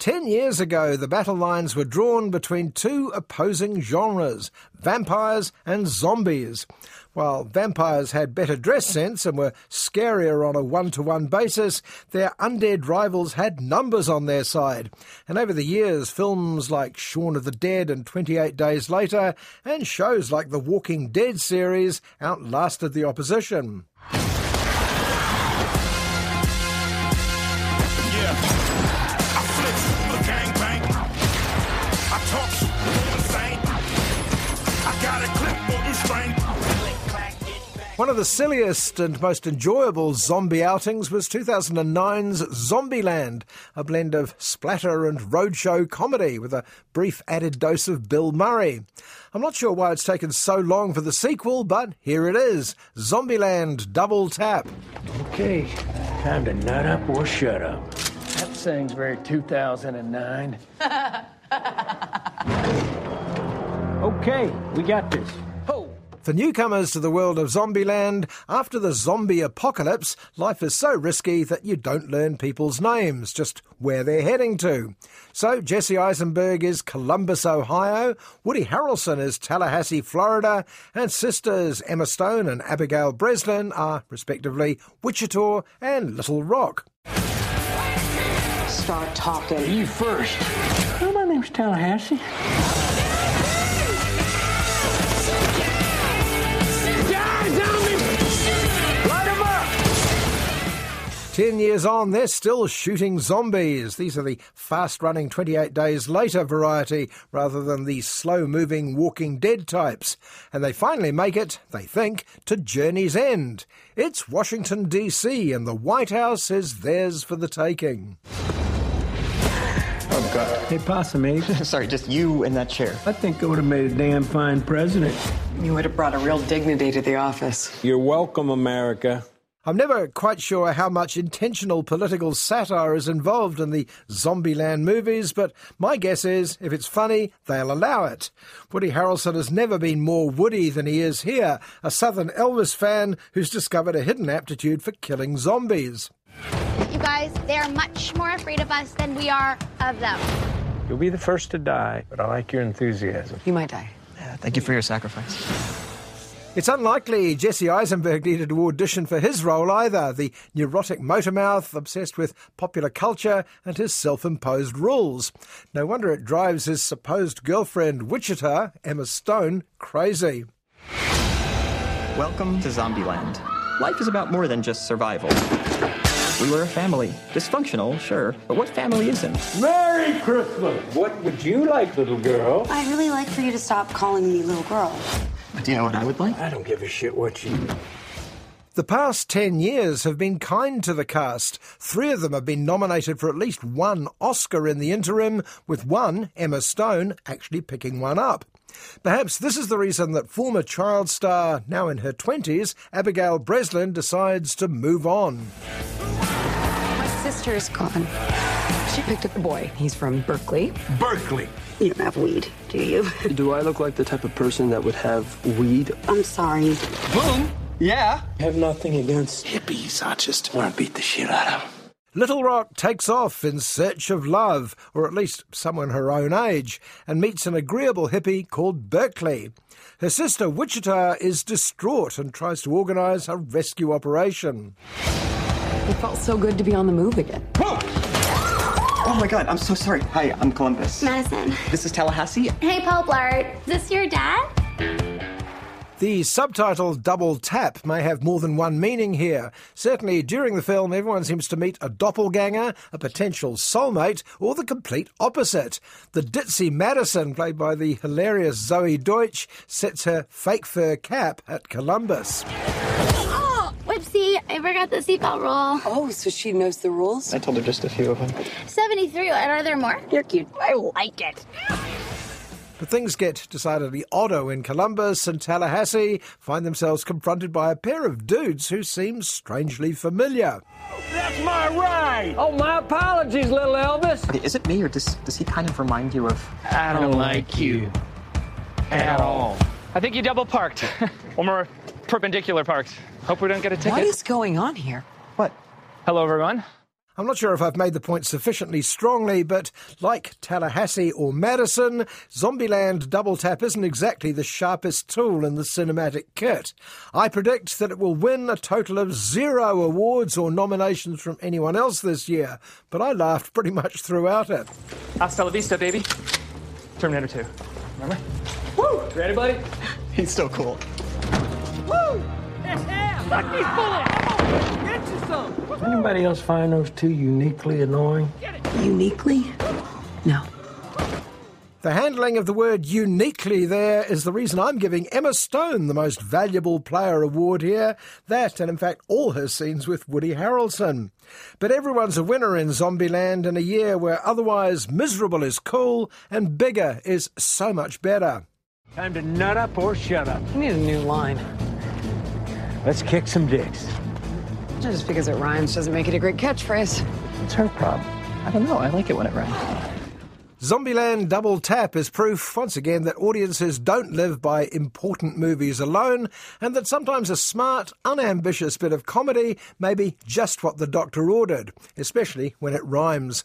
Ten years ago, the battle lines were drawn between two opposing genres vampires and zombies. While vampires had better dress sense and were scarier on a one to one basis, their undead rivals had numbers on their side. And over the years, films like Shaun of the Dead and 28 Days Later, and shows like the Walking Dead series outlasted the opposition. One of the silliest and most enjoyable zombie outings was 2009's Zombieland, a blend of splatter and roadshow comedy with a brief added dose of Bill Murray. I'm not sure why it's taken so long for the sequel, but here it is Zombieland Double Tap. Okay, time to nut up or shut up. That saying's very 2009. okay, we got this. For newcomers to the world of Zombieland, after the zombie apocalypse, life is so risky that you don't learn people's names, just where they're heading to. So Jesse Eisenberg is Columbus, Ohio, Woody Harrelson is Tallahassee, Florida, and sisters Emma Stone and Abigail Breslin are, respectively, Wichita and Little Rock. Start talking. You first. Oh, my name's Tallahassee. Ten years on, they're still shooting zombies. These are the fast running 28 days later variety rather than the slow moving Walking Dead types. And they finally make it, they think, to Journey's End. It's Washington, D.C., and the White House is theirs for the taking. Oh, God. Hey, Possum Ape. Sorry, just you in that chair. I think I would have made a damn fine president. You would have brought a real dignity to the office. You're welcome, America. I'm never quite sure how much intentional political satire is involved in the Zombieland movies, but my guess is if it's funny, they'll allow it. Woody Harrelson has never been more Woody than he is here, a Southern Elvis fan who's discovered a hidden aptitude for killing zombies. You guys, they're much more afraid of us than we are of them. You'll be the first to die, but I like your enthusiasm. You might die. Yeah, thank you for your sacrifice. It's unlikely Jesse Eisenberg needed to audition for his role either, the neurotic motormouth obsessed with popular culture and his self imposed rules. No wonder it drives his supposed girlfriend, Wichita, Emma Stone, crazy. Welcome to Zombieland. Life is about more than just survival. We were a family. Dysfunctional, sure, but what family isn't? Merry Christmas! What would you like, little girl? I'd really like for you to stop calling me little girl. But Do you know what I would like? I don't give a shit what you. The past 10 years have been kind to the cast. Three of them have been nominated for at least one Oscar in the interim, with one, Emma Stone, actually picking one up. Perhaps this is the reason that former child star, now in her 20s, Abigail Breslin decides to move on. My sister is gone. She picked up the boy. He's from Berkeley. Berkeley. You don't have weed, do you? Do I look like the type of person that would have weed? I'm sorry. Boom! Yeah. I have nothing against Hippies, I just want to beat the shit out of them. Little Rock takes off in search of love, or at least someone her own age, and meets an agreeable hippie called Berkeley. Her sister Wichita is distraught and tries to organize a rescue operation. It felt so good to be on the move again. Oh my god, I'm so sorry. Hi, I'm Columbus. Madison. This is Tallahassee. Hey, Paul Blart. Is this your dad? The subtitle double tap may have more than one meaning here. Certainly, during the film, everyone seems to meet a doppelganger, a potential soulmate, or the complete opposite. The ditzy Madison, played by the hilarious Zoey Deutch, sets her fake fur cap at Columbus. Whoops. Oopsie, I forgot the seatbelt rule. Oh, so she knows the rules? I told her just a few of them. 73, are there more? You're cute. I like it. But things get decidedly odder when Columbus and Tallahassee find themselves confronted by a pair of dudes who seem strangely familiar. That's my ride! Oh, my apologies, little Elvis. Is it me, or does, does he kind of remind you of. I don't like you at all. I think you double parked. One more perpendicular parked. Hope we don't get a ticket. What is going on here? What? Hello, everyone. I'm not sure if I've made the point sufficiently strongly, but like Tallahassee or Madison, Zombieland Double Tap isn't exactly the sharpest tool in the cinematic kit. I predict that it will win a total of zero awards or nominations from anyone else this year, but I laughed pretty much throughout it. Hasta la vista, baby. Terminator 2. Remember? Woo! Ready, buddy? He's so cool. Woo! Suck these bullets! Come! Get you some! Anybody else find those two uniquely annoying? Uniquely? No. The handling of the word uniquely there is the reason I'm giving Emma Stone the most valuable player award here. That, and in fact, all her scenes with Woody Harrelson. But everyone's a winner in Zombieland in a year where otherwise miserable is cool and bigger is so much better. Time to nut up or shut up. I need a new line. Let's kick some dicks. Just because it rhymes doesn't make it a great catchphrase. It's her problem. I don't know. I like it when it rhymes. Zombieland Double Tap is proof, once again, that audiences don't live by important movies alone, and that sometimes a smart, unambitious bit of comedy may be just what the doctor ordered, especially when it rhymes.